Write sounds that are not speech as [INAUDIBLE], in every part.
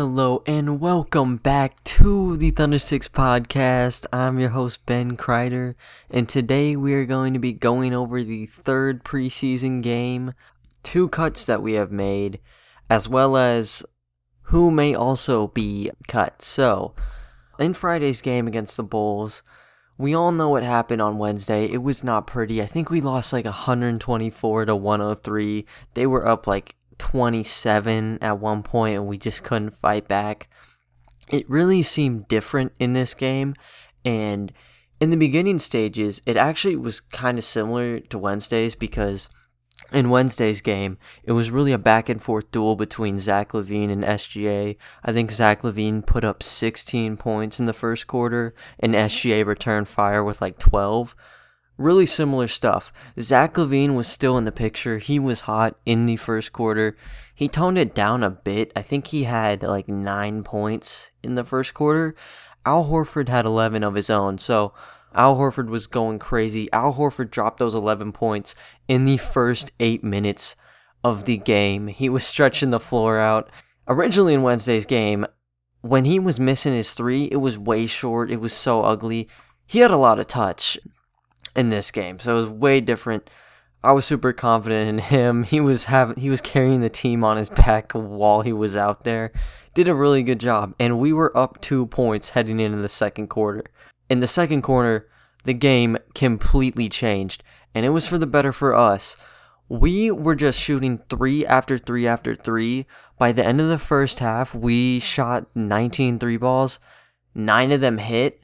Hello and welcome back to the Thunder Six podcast. I'm your host Ben Kreider, and today we are going to be going over the third preseason game, two cuts that we have made, as well as who may also be cut. So, in Friday's game against the Bulls, we all know what happened on Wednesday. It was not pretty. I think we lost like 124 to 103. They were up like 27 at one point and we just couldn't fight back. It really seemed different in this game and in the beginning stages it actually was kind of similar to Wednesday's because in Wednesday's game, it was really a back and forth duel between Zach LaVine and SGA. I think Zach LaVine put up 16 points in the first quarter, and SGA returned fire with like 12 really similar stuff. Zach LaVine was still in the picture. He was hot in the first quarter. He toned it down a bit. I think he had like nine points in the first quarter. Al Horford had 11 of his own. So Al Horford was going crazy. Al Horford dropped those 11 points in the first eight minutes of the game. He was stretching the floor out. Originally in Wednesday's game, when he was missing his three, it was way short. It was so ugly. He had a lot of touch in this game. So it was way different. I was super confident in him. [LAUGHS] He was having he was carrying the team on his back while he was out there. Did a really good job. And we were up 2 points heading into the second quarter. In the second quarter, the game completely changed, and it was for the better for us. We were just shooting 3 after 3 after 3. By the end of the first half, we shot 19 three balls. 9 of them hit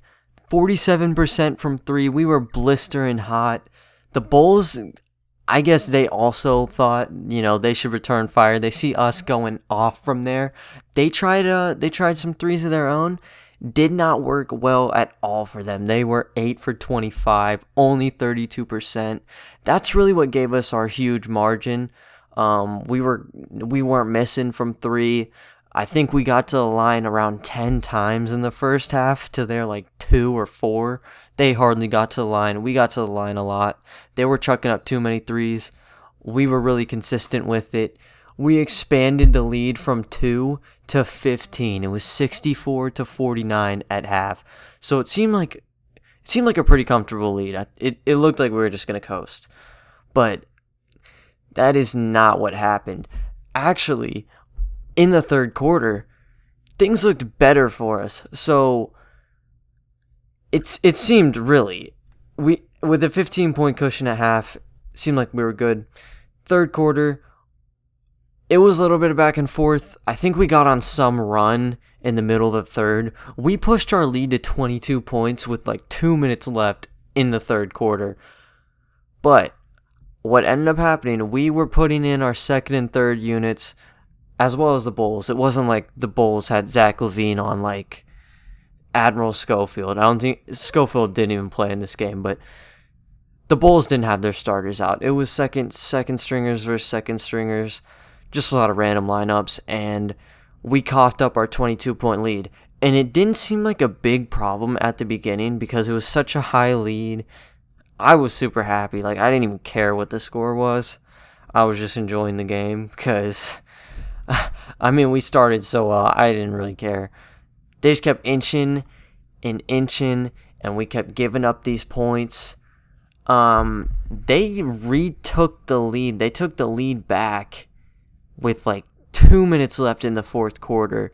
47% from three. We were blistering hot. The Bulls, I guess they also thought, you know, they should return fire. They see us going off from there. They tried uh they tried some threes of their own. Did not work well at all for them. They were 8 for 25, only 32%. That's really what gave us our huge margin. Um, we were we weren't missing from 3. I think we got to the line around 10 times in the first half to their like 2 or 4. They hardly got to the line. We got to the line a lot. They were chucking up too many threes. We were really consistent with it. We expanded the lead from 2 to 15. It was 64 to 49 at half. So it seemed like it seemed like a pretty comfortable lead. It it looked like we were just going to coast. But that is not what happened. Actually, in the third quarter, things looked better for us. So it's it seemed really we with a 15 point cushion at half seemed like we were good. Third quarter, it was a little bit of back and forth. I think we got on some run in the middle of the third. We pushed our lead to 22 points with like 2 minutes left in the third quarter. But what ended up happening, we were putting in our second and third units as well as the Bulls. It wasn't like the Bulls had Zach LaVine on like Admiral Schofield. I don't think Schofield didn't even play in this game, but the Bulls didn't have their starters out. It was second second stringers versus second stringers, just a lot of random lineups, and we coughed up our 22 point lead. And it didn't seem like a big problem at the beginning because it was such a high lead. I was super happy. Like I didn't even care what the score was. I was just enjoying the game because [SIGHS] I mean, we started so well, I didn't really care. They just kept inching and inching, and we kept giving up these points. Um, they retook the lead. They took the lead back with like two minutes left in the fourth quarter,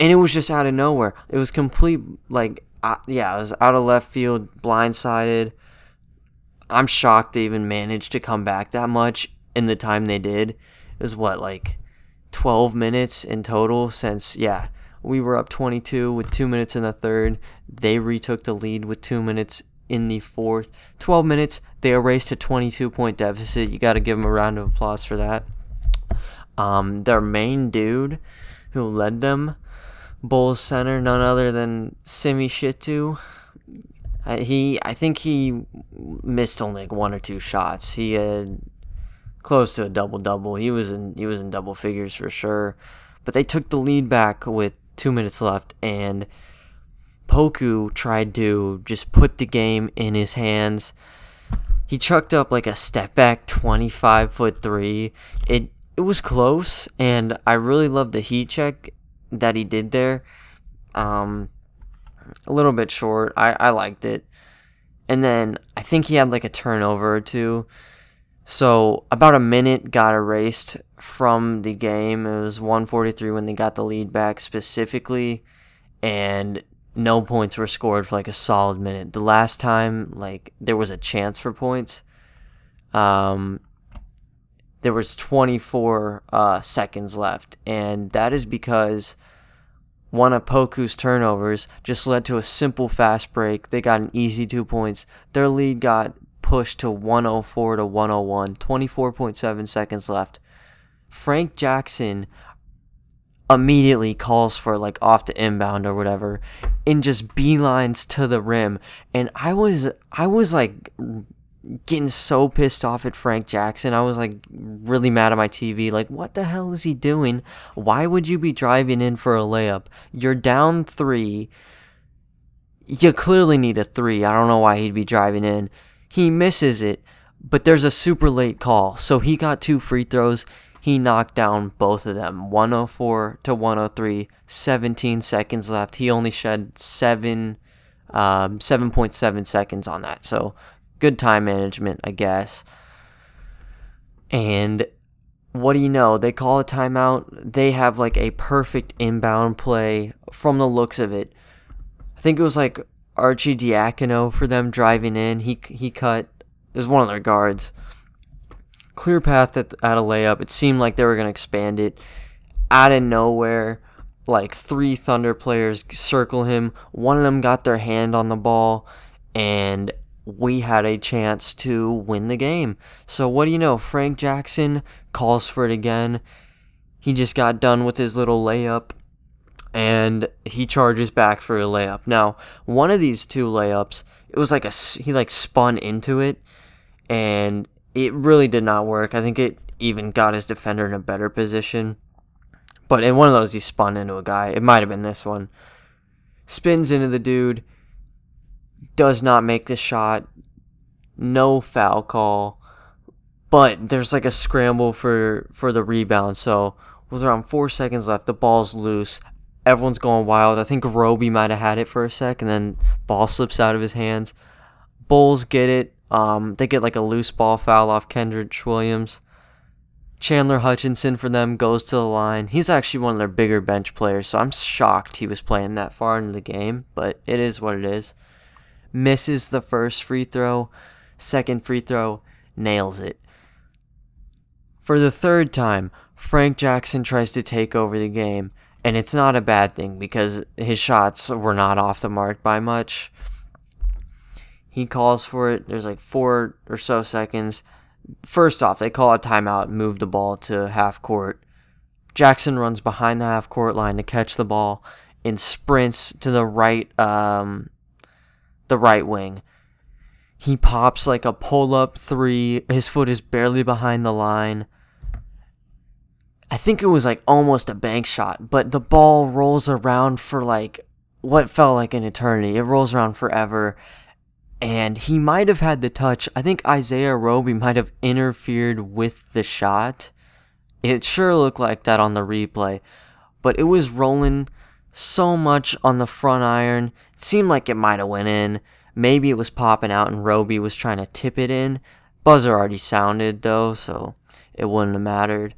and it was just out of nowhere. It was complete like uh, yeah, it was out of left field, blindsided. I'm shocked they even managed to come back that much in the time they did is what like 12 minutes in total since yeah we were up 22 with two minutes in the third. They retook the lead with two minutes in the fourth. 12 minutes they erased a 22 point deficit. You got to give them a round of applause for that. Um, their main dude who led them bulls center none other than Simi Shittu he i think he missed only like one or two shots. He had close to a double double. He was in he was in double figures for sure. But they took the lead back with two minutes left, and Poku tried to just put the game in his hands. He chucked up like a step back 25 foot three. It it was close, and I really loved the heat check that he did there. Um, a little bit short. I, I liked it. And then I think he had like a turnover or two. So about a minute got erased from the game. It was 143 when they got the lead back specifically. And no points were scored for like a solid minute. The last time like there was a chance for points, um, there was 24 uh, seconds left, and that is because one of Poku's turnovers just led to a simple fast break. They got an easy two points. Their lead got pushed to 104 to 101, 24.7 seconds left. Frank Jackson immediately calls for like off the inbound or whatever and just beelines to the rim. And i was i was like getting so pissed off at frank jackson. I was like really mad at my tv like what the hell is he doing? Why would you be driving in for a layup? You're down three. You clearly need a three. I don't know why he'd be driving in he misses it but there's a super late call. So he got two free throws. He knocked down both of them. 104 to 103 17 seconds left. He only shed 7 um, 7.7 seconds on that. So good time management i guess. And what do you know? They call a timeout. They have like a perfect inbound play from the looks of it. I think it was like Arcidiacono for them driving in he he cut it was one of their guards clear path at, at a layup. It seemed like they were to expand it. Out of nowhere, like three Thunder players circle him. One of them got their hand on the ball, and we had a chance to win the game. So, what do you know? Frank Jackson calls for it again. He just got done with his little layup and he charges back for a layup. Now, one of these two layups, it was like a he like spun into it and it really did not work. I think it even got his defender in a better position. But in one of those, he spun into a guy. It might have been this one. Spins into the dude. Does not make the shot. No foul call. But there's like a scramble for, for the rebound. So with around four seconds left, the ball's loose. Everyone's going wild. I think Roby might have had it for a sec, and then ball slips out of his hands. Bulls get it. Um, they get like a loose ball foul off Kendrick Williams. Chandler Hutchinson for them goes to the line. He's actually one of their bigger bench players, so I'm shocked he was playing that far into the game, but it is what it is. Misses the first free throw, second free throw, nails it. For the third time, Frank Jackson tries to take over the game, and it's not a bad thing because his shots were not off the mark by much. He calls for it. There's like four or so seconds. First off, they call a timeout, move the ball to half court. Jackson runs behind the half court line to catch the ball and sprints to the right um, the right wing. He pops like a pull up three. His foot is barely behind the line. I think it was like almost a bank shot, but the ball rolls around for like what felt like an eternity. It rolls around forever and he might have had the touch. I think Isaiah Roby might have interfered with the shot. It sure looked like that on the replay, but it was rolling so much on the front iron. It seemed like it might have went in. Maybe it was popping out and Roby was trying to tip it in. Buzzer already sounded though, so it wouldn't have mattered.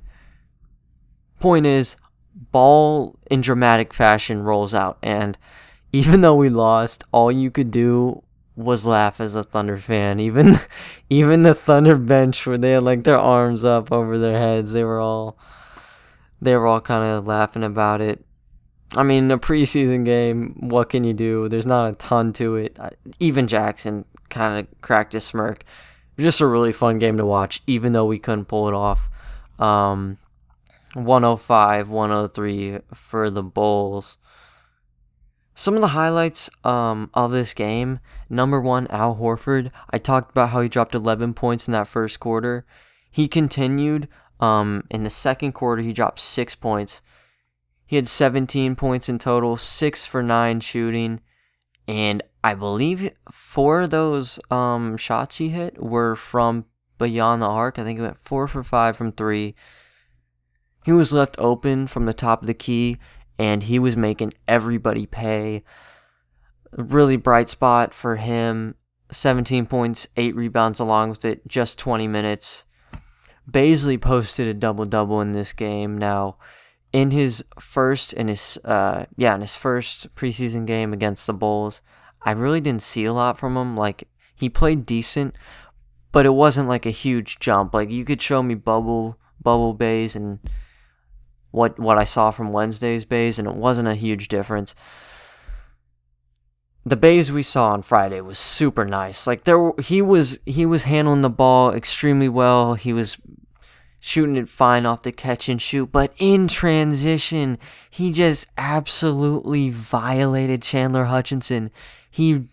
Point is, ball in dramatic fashion rolls out, and [LAUGHS] even though we lost, all you could do was laugh as a Thunder fan. Even [LAUGHS] even the Thunder bench where they had like their arms up over their heads, they were all they were all kind of laughing about it. I mean, a preseason game, what can you do? There's not a ton to it. Even Jackson kind of cracked a smirk. Just a really fun game to watch, even though we couldn't pull it off. Um, 105, 103 for the Bulls. Some of the highlights um, of this game number one, Al Horford. I talked about how he dropped 11 points in that first quarter. He continued um, in the second quarter, he dropped six points. He had 17 points in total, six for nine shooting, and I believe four of those um, shots he hit were from beyond the arc. I think he went four for five from three. He was left open from the top of the key and he was making everybody pay. Really bright spot for him. 17 points, 8 rebounds along with it, just 20 minutes. Bazley posted a double double in this game. Now, in his first in his uh yeah, in his first preseason game against the Bulls, I really didn't see a lot from him. Like he played decent, but it wasn't like a huge jump. Like you could show me bubble bubble bays and what what I saw from Wednesday's bays, and it wasn't a huge difference. The bays we saw on Friday was super nice. Like there, he was he was handling the ball extremely well. He was shooting it fine off the catch and shoot, but in transition, he just absolutely violated Chandler Hutchinson. He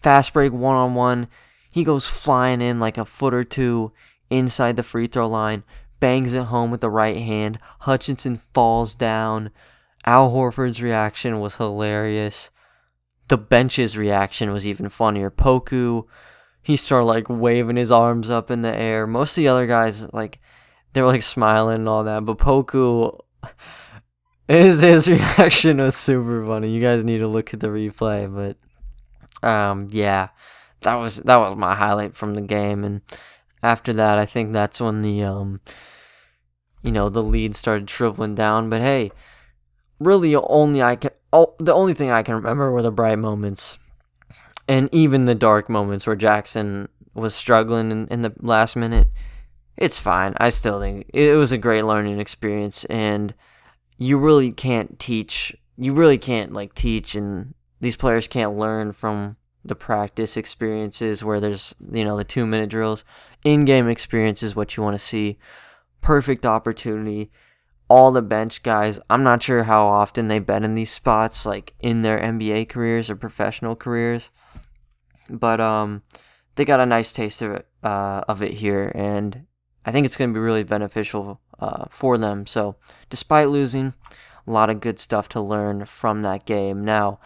fast break one on one. He goes flying in like a foot or two inside the free throw line, bangs it home with the right hand. Hutchinson falls down. Al Horford's reaction was hilarious. The bench's reaction was even funnier. Poku, he started like waving his arms up in the air. Most of the other guys, like, they were like smiling and all that. But Poku, his, his [LAUGHS] reaction was super funny. You guys need to look at the replay. But, um, yeah, that was, that was my highlight from the game. And after that, I think that's when the, um, you know, the lead started shriveling down. But hey, really, only I can. Oh, the only thing I can remember were the bright moments, and even the dark moments where Jackson was struggling in, in the last minute. It's fine. I still think it was a great learning experience, and you really can't teach. You really can't like teach, and these players can't learn from the practice experiences where there's you know the two minute drills. In game experience is what you want to see perfect opportunity. All the bench guys, I'm not sure how often they've been in these spots, like in their NBA careers or professional careers, but um, they got a nice taste of it, uh, of it here, and I think it's going to be really beneficial uh, for them. So, despite losing, a lot of good stuff to learn from that game. Now,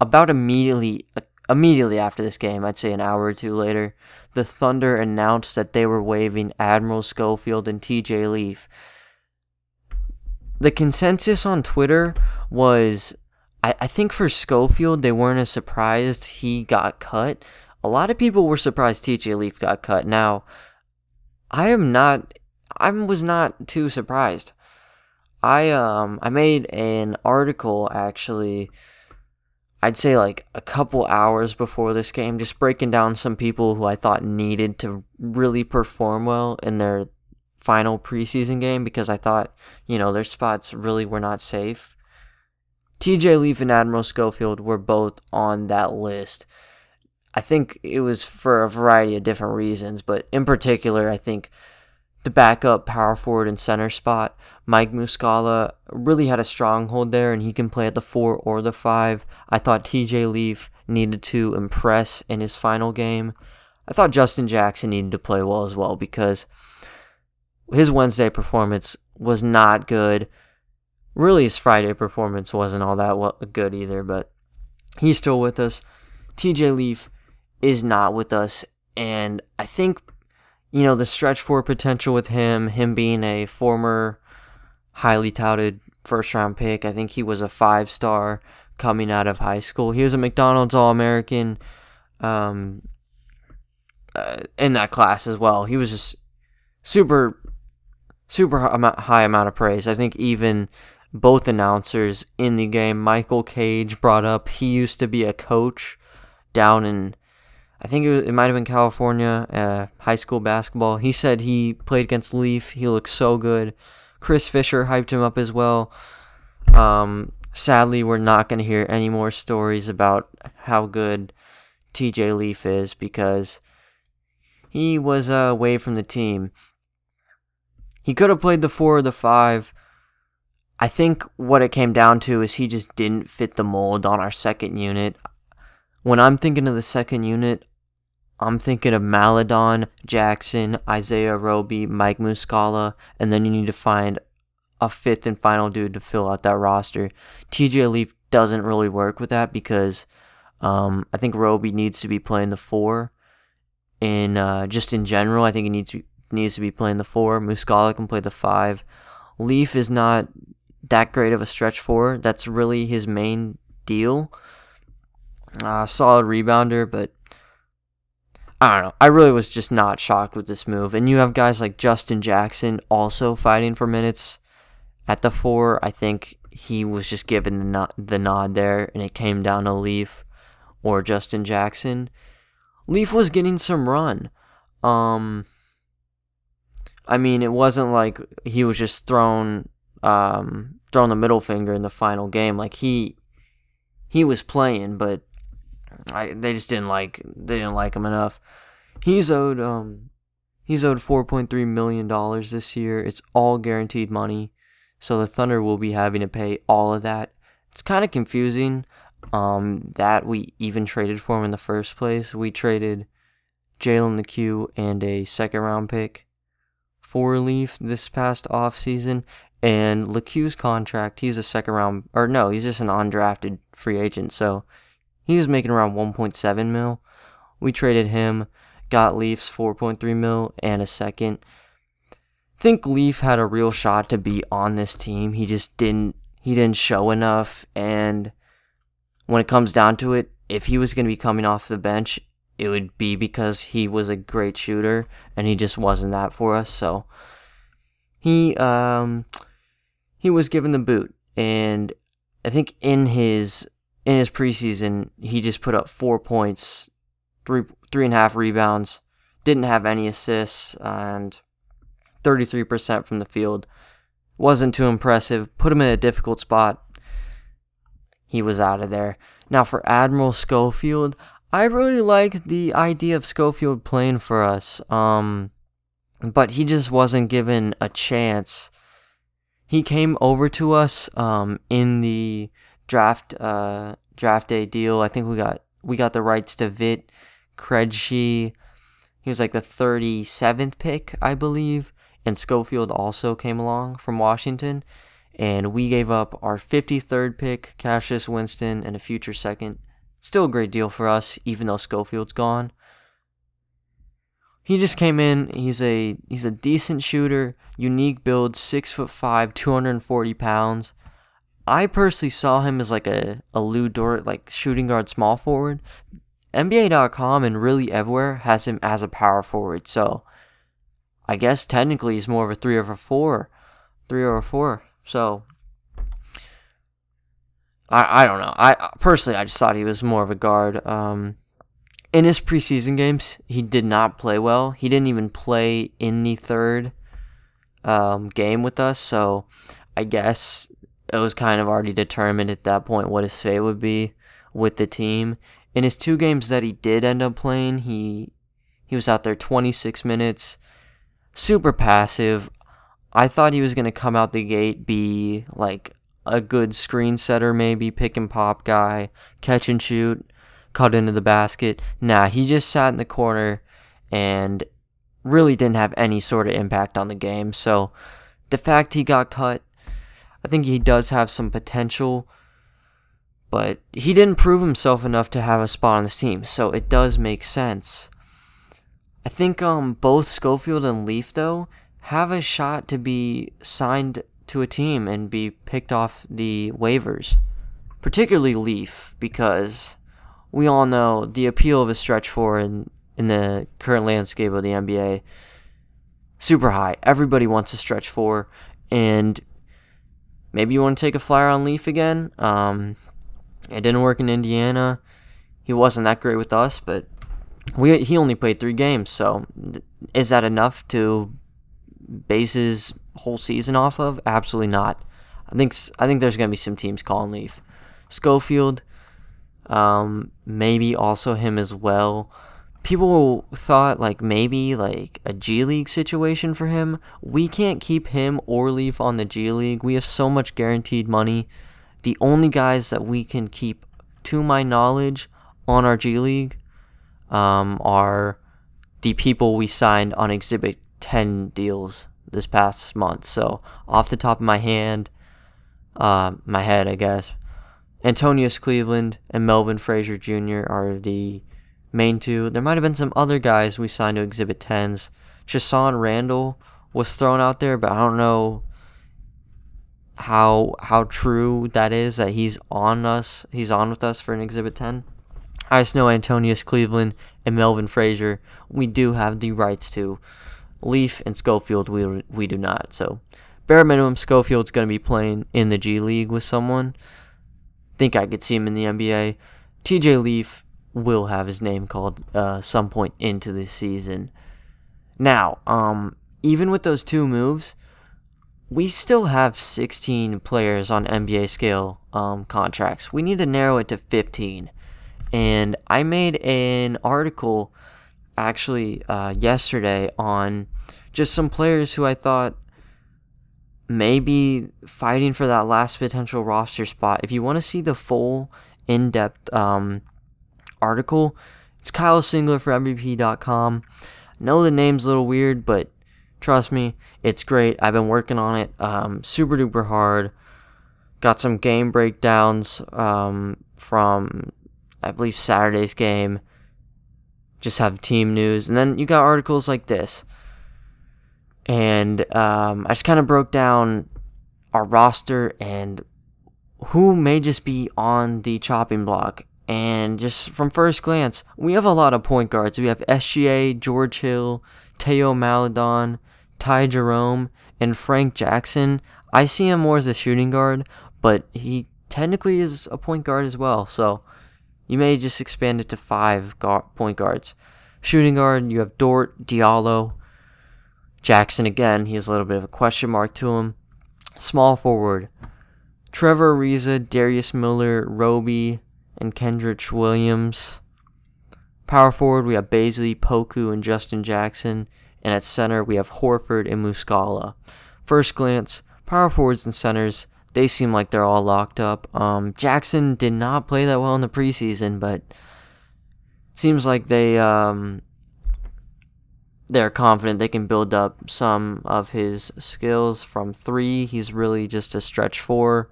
about immediately immediately after this game, I'd say an hour or two later, the Thunder announced that they were waiving Admiral Schofield and TJ Leaf. The consensus on Twitter was I, I think for Schofield, they weren't as surprised he got cut. A lot of people were surprised TJ Leaf got cut. Now, I am not I was not too surprised. I um I made an article actually I'd say like a couple hours before this game, just breaking down some people who I thought needed to really perform well in their final preseason game because I thought, you know, their spots really were not safe. TJ Leaf and Admiral Schofield were both on that list. I think it was for a variety of different reasons, but in particular, I think the backup power forward and center spot. Mike Muscala really had a stronghold there, and he can play at the four or the five. I thought TJ Leaf needed to impress in his final game. I thought Justin Jackson needed to play well as well because his Wednesday performance was not good. Really, his Friday performance wasn't all that good either, but he's still with us. TJ Leaf is not with us, and I think you know, the stretch for potential with him, him being a former highly touted first round pick. I think he was a five star coming out of high school. He was a McDonald's All American um, uh, in that class as well. He was just super, super high amount of praise. I think even both announcers in the game, Michael Cage brought up he used to be a coach down in I think it, it might have been California, uh, high school basketball. He said he played against Leaf. He looks so good. Chris Fisher hyped him up as well. Um, sadly, we're not going to hear any more stories about how good TJ Leaf is because he was uh, away from the team. He could have played the four or the five. I think what it came down to is he just didn't fit the mold on our second unit. When I'm thinking of the second unit, I'm thinking of Maledon, Jackson, Isaiah Roby, Mike Muscala, and then you need to find a fifth and final dude to fill out that roster. TJ Leaf doesn't really work with that because um, I think Roby needs to be playing the four. In uh, just in general, I think he needs to needs to be playing the four. Muscala can play the five. Leaf is not that great of a stretch four. That's really his main deal. Uh, solid rebounder, but I don't know. I really was just not shocked with this move. And you have guys like Justin Jackson also fighting for minutes at the four. I think he was just given the nod, the nod there, and it came down to Leaf or Justin Jackson. Leaf was getting some run. Um, I mean, it wasn't like he was just thrown um, throwing the middle finger in the final game. Like he he was playing, but I, they just didn't like they didn't like him enough. He's owed um he's owed four point three million dollars this year. It's all guaranteed money, so the Thunder will be having to pay all of that. It's kind of confusing um, that we even traded for him in the first place. We traded Jalen Lecque and a second round pick for Leaf this past off season. And Lecque's contract, he's a second round, or no, he's just an undrafted free agent. So he was making around 1.7 mil. We traded him, got Leafs 4.3 mil and a second. Think Leaf had a real shot to be on this team. He just didn't. He didn't show enough, and when it comes down to it, if he was going to be coming off the bench, it would be because he was a great shooter and he just wasn't that for us. So he um he was given the boot and I think in his in his preseason he just put up four points, three three and a half rebounds, didn't have any assists and 33% from the field. Wasn't too impressive. Put him in a difficult spot he was out of there. Now for Admiral Schofield, I really like the idea of Schofield playing for us. Um, but he just wasn't given a chance. He came over to us um, in the draft uh, draft day deal. I think we got we got the rights to Vit Krejci. He was like the 37th pick, I believe. And Schofield also came along from Washington and we gave up our 53rd pick, Cassius Winston, and a future second. Still a great deal for us, even though Schofield's gone. He just came in. He's a he's a decent shooter, unique build, six foot five, 240 pounds. I personally saw him as like a, a Lu Dort like shooting guard small forward. NBA.com and really everywhere has him as a power forward. So I guess technically he's more of a three or a four. Three or a four. So I I don't know. I personally I just thought he was more of a guard. Um, in his preseason games, he did not play well. He didn't even play in the third um, game with us. So I guess it was kind of already determined at that point what his fate would be with the team. In his two games that he did end up playing, he he was out there 26 minutes, super passive. I thought he was going to come out the gate, be like a good screen setter, maybe pick and pop guy, catch and shoot, cut into the basket. Nah, he just sat in the corner and really didn't have any sort of impact on the game. So the fact he got cut, I think he does have some potential, but he didn't prove himself enough to have a spot on this team. So it does make sense. I think um both Schofield and Leaf though have a shot to be signed to a team and be picked off the waivers, particularly Leaf, because we all know the appeal of a stretch four in, in the current landscape of the NBA super high. Everybody wants a stretch four, and maybe you want to take a flyer on Leaf again. Um, it didn't work in Indiana. He wasn't that great with us, but we he only played three games. So is that enough to base his whole season off of? Absolutely not. I think I think there's gonna be some teams calling Leaf. Schofield, um, maybe also him as well. People thought like maybe like a G League situation for him. We can't keep him or Leaf on the G League. We have so much guaranteed money. The only guys that we can keep, to my knowledge, on our G League, um, are the people we signed on Exhibit 10 deals this past month. So, off the top of my hand, uh, my head, I guess, Antonius Cleveland and Melvin Frazier Jr. are the main two. There might have been some other guys we signed to Exhibit 10s. Chasson Randall was thrown out there, but I don't know how how true that is that he's on us. He's on with us for an Exhibit 10. I just know Antonius Cleveland and Melvin Frazier. We do have the rights to. Leaf and Schofield, we we do not. So, bare minimum, Schofield's going to be playing in the G League with someone. Think I could see him in the NBA. TJ Leaf will have his name called uh, some point into the season. Now, um, even with those two moves, we still have 16 players on NBA scale um, contracts. We need to narrow it to 15. And I made an article actually uh, yesterday on just some players who I thought may be fighting for that last potential roster spot. If you want to see the full in depth um, article, it's Kyle Singler for MVP.com. I know the name's a little weird, but trust me, it's great. I've been working on it um, super duper hard. Got some game breakdowns um, from, I believe, Saturday's game just have team news, and then you got articles like this. And um, I just kind of broke down our roster and who may just be on the chopping block. And just from first glance, we have a lot of point guards. We have SGA, George Hill, Teo Maledon, Ty Jerome, and Frank Jackson. I see him more as a shooting guard, but he technically is a point guard as well. So you may just expand it to five point guards. Shooting guard, you have Dort, Diallo, Jackson again. He has a little bit of a question mark to him. Small forward, Trevor Ariza, Darius Miller, Roby, and Kendrick Williams. Power forward, we have Bazley, Poku, and Justin Jackson. And at center, we have Horford and Muscala. First glance, power forwards and centers they seem like they're all locked up. Um, Jackson did not play that well in the preseason, but seems like they um, they're confident they can build up some of his skills from three. He's really just a stretch four.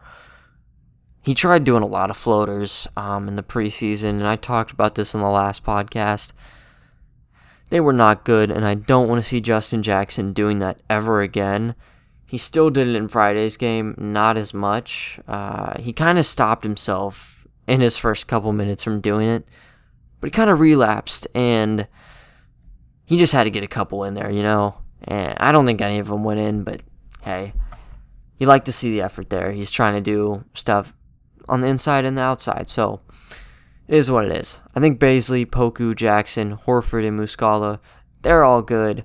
He tried doing a lot of floaters um, in the preseason, and I talked about this in the last podcast. They were not good, and I don't want to see Justin Jackson doing that ever again. He still did it in Friday's game, not as much. Uh, he kind of stopped himself in his first couple minutes from doing it, but he kind of relapsed and he just had to get a couple in there, you know. And I don't think any of them went in, but hey, you like to see the effort there. He's trying to do stuff on the inside and the outside, so it is what it is. I think Bazley, Poku, Jackson, Horford, and Muscala, they're all good.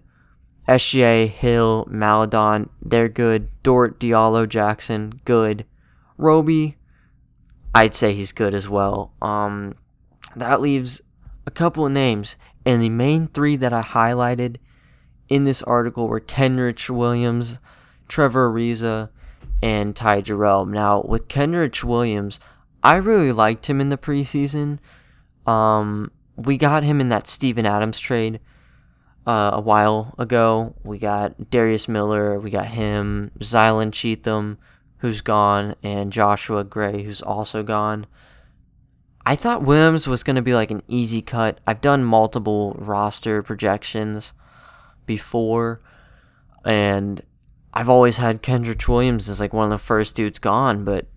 SGA, Hill, Maledon, they're good. Dort, Diallo, Jackson, good. Roby, I'd say he's good as well. Um, that leaves a couple of names, and the main three that I highlighted in this article were Kenrich Williams, Trevor Ariza, and Ty Jerome. Now, with Kendrick Williams, I really liked him in the preseason. Um, we got him in that Steven Adams trade uh, a while ago. We got Darius Miller, we got him, Zylan Cheatham, who's gone, and Joshua Gray, who's also gone. I thought Williams was going to be like an easy cut. I've done multiple roster projections before, and I've always had Kendrick Williams as like one of the first dudes gone, but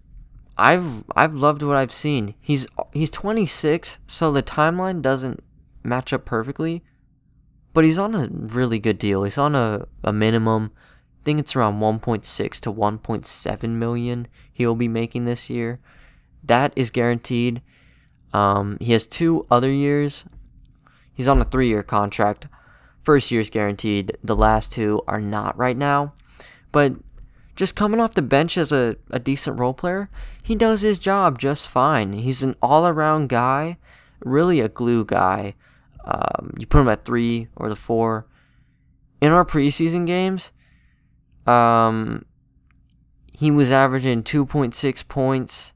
I've I've loved what I've seen. He's he's 26, so the timeline doesn't match up perfectly, but he's on a really good deal. He's on a, a minimum. I think it's around 1.6 to 1.7 million he'll be making this year. That is guaranteed. Um, he has two other years. He's on a three year contract. First year's guaranteed. The last two are not right now. But just coming off the bench as a, a decent role player, he does his job just fine. He's an all around guy, really a glue guy. Um, you put him at three or the four. In our preseason games, um, he was averaging 2.6 points.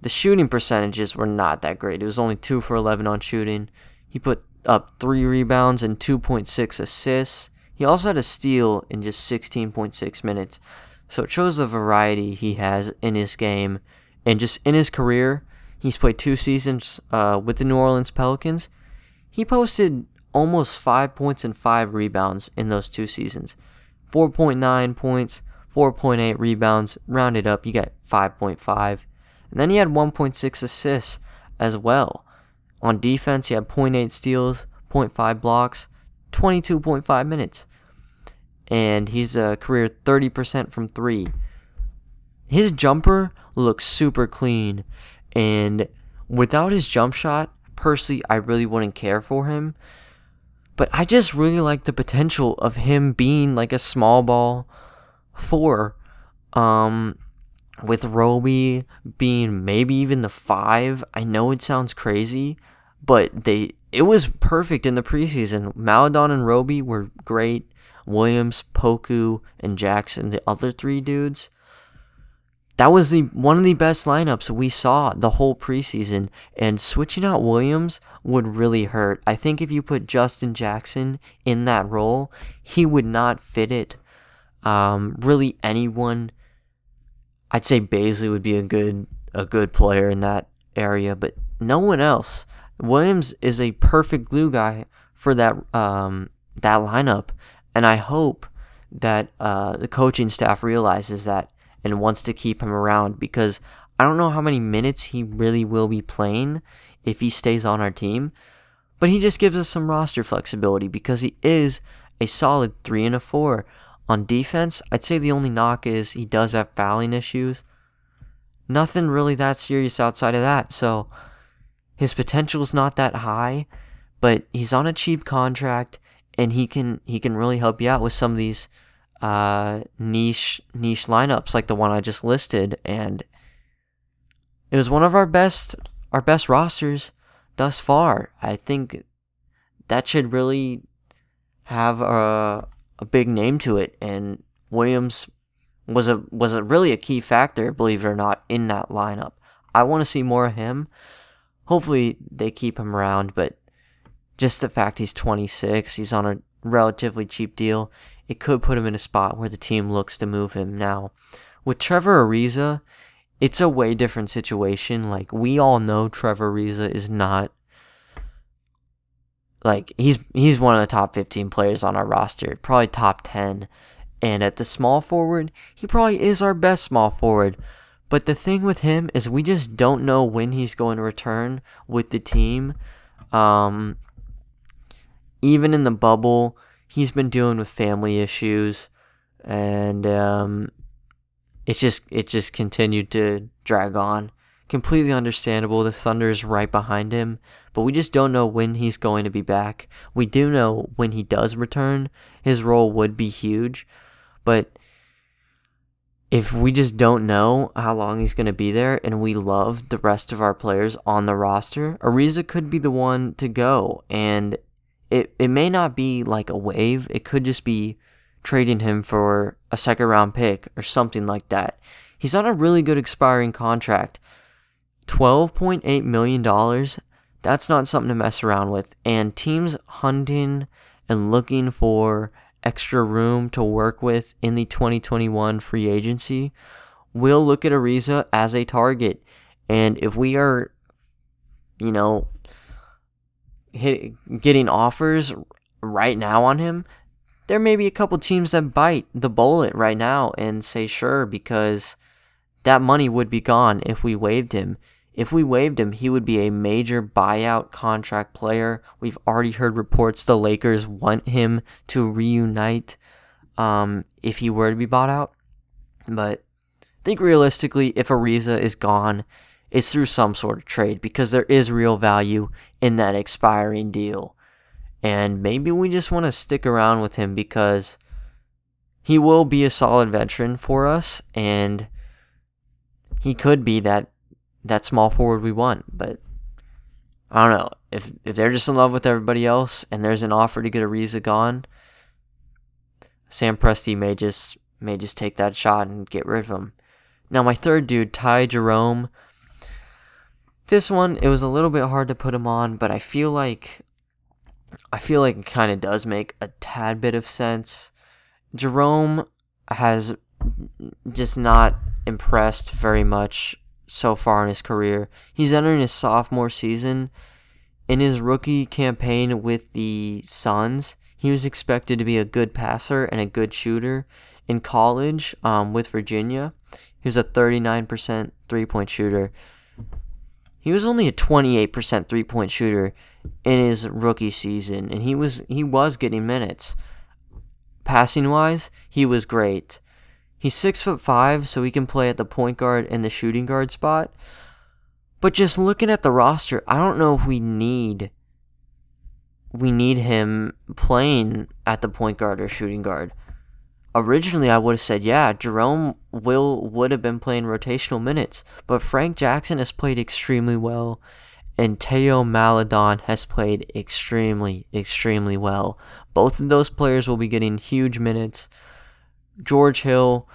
The shooting percentages were not that great. It was only 2 for 11 on shooting. He put up 3 rebounds and 2.6 assists. He also had a steal in just 16.6 minutes. So it shows the variety he has in his game. And just in his career, he's played two seasons uh, with the New Orleans Pelicans he posted almost 5 points and 5 rebounds in those two seasons. 4.9 points, 4.8 rebounds, rounded up, you get 5.5. And then he had 1.6 assists as well. On defense, he had 0.8 steals, 0.5 blocks, 22.5 minutes. And he's a career 30% from 3. His jumper looks super clean. And without his jump shot, personally, I really wouldn't care for him. But I just really like the potential of him being like a small ball four. Um, with Roby being maybe even the five. I know it sounds crazy, but they it was perfect in the preseason. Maledon and Roby were great. Williams, Poku, and Jackson, the other three dudes. That was the one of the best lineups we saw the whole preseason, and switching out Williams would really hurt. I think if you put Justin Jackson in that role, he would not fit it. Um, really, anyone. I'd say Bazley would be a good a good player in that area, but no one else. Williams is a perfect glue guy for that um, that lineup, and I hope that uh, the coaching staff realizes that and wants to keep him around because I don't know how many minutes he really will be playing if he stays on our team, but he just gives us some roster flexibility because he is a solid three and a four. On defense, I'd say the only knock is he does have fouling issues. Nothing really that serious outside of that, so his potential's not that high, but he's on a cheap contract and he can he can really help you out with some of these uh, niche niche lineups like the one I just listed, and it was one of our best our best rosters thus far. I think that should really have a a big name to it, and Williams was a was a really a key factor, believe it or not, in that lineup. I want to see more of him. Hopefully they keep him around, but just the fact he's 26, he's on a relatively cheap deal, it could put him in a spot where the team looks to move him. Now, with Trevor Ariza, it's a way different situation. Like we all know Trevor Ariza is not like he's he's one of the top 15 players on our roster, probably top 10. And at the small forward, he probably is our best small forward. But the thing with him is we just don't know when he's going to return with the team. Um, even in the bubble, he's been dealing with family issues, and um, it just it just continued to drag on. Completely understandable. The Thunder is right behind him, but we just don't know when he's going to be back. We do know when he does return, his role would be huge, but if we just don't know how long he's going to be there and we love the rest of our players on the roster, Ariza could be the one to go. And it, it may not be like a wave, it could just be trading him for a second round pick or something like that. He's on a really good expiring contract. $12.8 million. That's not something to mess around with. And teams hunting and looking for extra room to work with in the 2021 free agency we'll look at Ariza as a target. And if we are, you know, hit, getting offers right now on him, there may be a couple teams that bite the bullet right now and say sure because that money would be gone if we waived him. If we waived him, he would be a major buyout contract player. We've already heard reports the Lakers want him to reunite um, if he were to be bought out. But I think realistically, if Ariza is gone, it's through some sort of trade because there is real value in that expiring deal. And maybe we just want to stick around with him because he will be a solid veteran for us and he could be that that small forward we want, but I don't know. If if they're just in love with everybody else and there's an offer to get Ariza gone, Sam Presti may just may just take that shot and get rid of him. Now my third dude, Ty Jerome, this one, it was a little bit hard to put him on, but I feel like I feel like it kind of does make a tad bit of sense. Jerome has just not impressed very much so far in his career. He's entering his sophomore season, in his rookie campaign with the Suns, he was expected to be a good passer and a good shooter. In college, um, with Virginia, he was a 39% three point shooter. He was only a 28% three point shooter in his rookie season, and he was he was getting minutes. Passing wise, he was great. He's six foot five, so he can play at the point guard and the shooting guard spot. But just looking at the roster, I don't know if we need we need him playing at the point guard or shooting guard. Originally, I would have said, yeah, Jerome will would have been playing rotational minutes, but Frank Jackson has played extremely well, and Théo Maledon has played extremely, extremely well. Both of those players will be getting huge minutes. George Hill,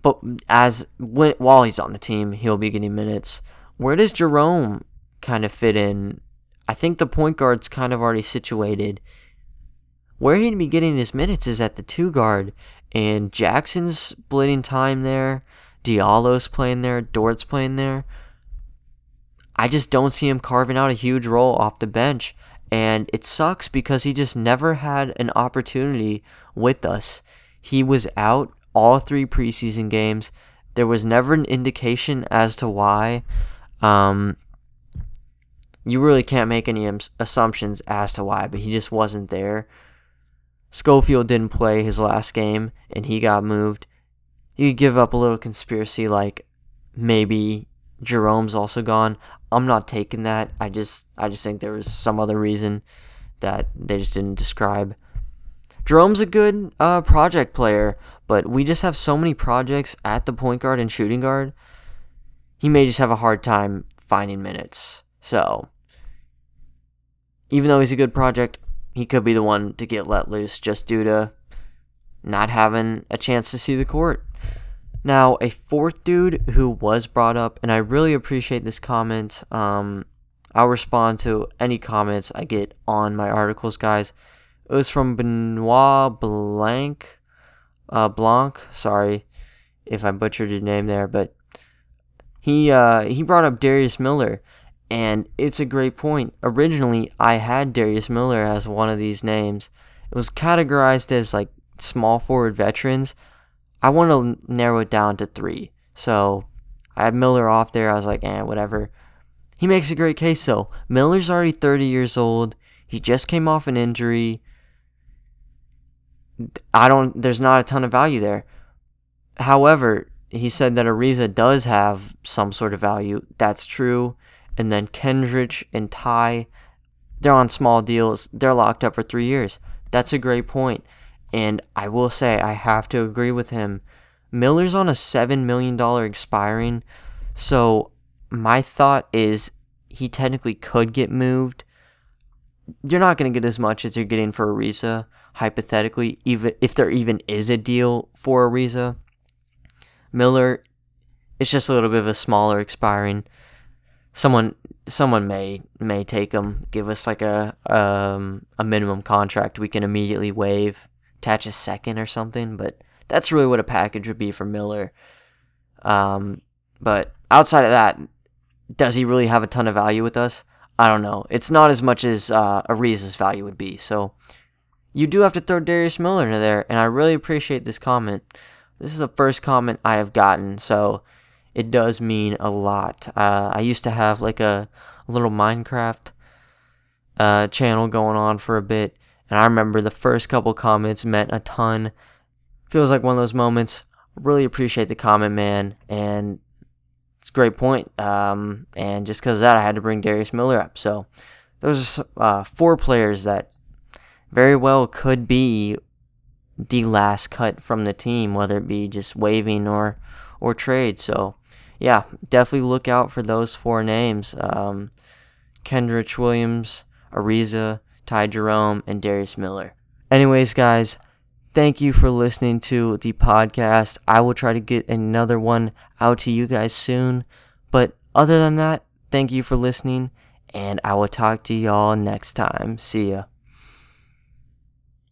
but as when, while he's on the team, he'll be getting minutes. Where does Jerome kind of fit in? I think the point guard's kind of already situated. Where he'd be getting his minutes is at the two guard, and Jackson's splitting time there. Diallo's playing there. Dort's playing there. I just don't see him carving out a huge role off the bench. And it sucks because he just never had an opportunity with us. He was out all three preseason games. There was never an indication as to why. Um, you really can't make any assumptions as to why, but he just wasn't there. Schofield didn't play his last game and he got moved. You give up a little conspiracy like maybe Jerome's also gone. I'm not taking that. I just I just think there was some other reason that they just didn't describe. Jerome's a good uh, project player, but we just have so many projects at the point guard and shooting guard. He may just have a hard time finding minutes. So, even though he's a good project, he could be the one to get let loose just due to not having a chance to see the court. Now, a fourth dude who was brought up, and I really appreciate this comment. Um, I'll respond to any comments I get on my articles, guys. It was from Benoit Blanc. Uh, Blanc. Sorry if I butchered your name there, but he uh, he brought up Darius Miller, and it's a great point. Originally, I had Darius Miller as one of these names. It was categorized as like small forward veterans. I want to narrow it down to three. So I had Miller off there. I was like, eh, whatever. He makes a great case though. Miller's already 30 years old. He just came off an injury. I don't. There's not a ton of value there. However, he said that Ariza does have some sort of value. That's true. And then Kenrich and Ty, they're on small deals. They're locked up for three years. That's a great point. And I will say, I have to agree with him. Miller's on a $7 million expiring. So my thought is he technically could get moved you're not going to get as much as you're getting for Ariza, hypothetically, even if there even is a deal for Ariza. Miller, it's just a little bit of a smaller expiring. Someone, someone may may take him, give us like a um, a minimum contract we can immediately waive, attach a second or something. But that's really what a package would be for Miller. Um, but outside of that, does he really have a ton of value with us? I don't know. It's not as much as uh, Ariza's value would be. So you do have to throw Darius Miller into there, and I really appreciate this comment. This is the first comment I have gotten, so it does mean a lot. Uh, I used to have like a, a little Minecraft uh, channel going on for a bit, and I remember the first couple comments meant a ton. Feels like one of those moments. Really appreciate the comment, man, and it's a great point. Um, and just because of that, I had to bring Darius Miller up. So those are uh, four players that very well could be the last cut from the team, whether it be just waiving or or trade. So yeah, definitely look out for those four names: um, Kenrich Williams, Ariza, Ty Jerome, and Darius Miller. Anyways, guys, thank you for listening to the podcast. I will try to get another one out to you guys soon. But other than that, thank you for listening, and I will talk to y'all next time. See ya.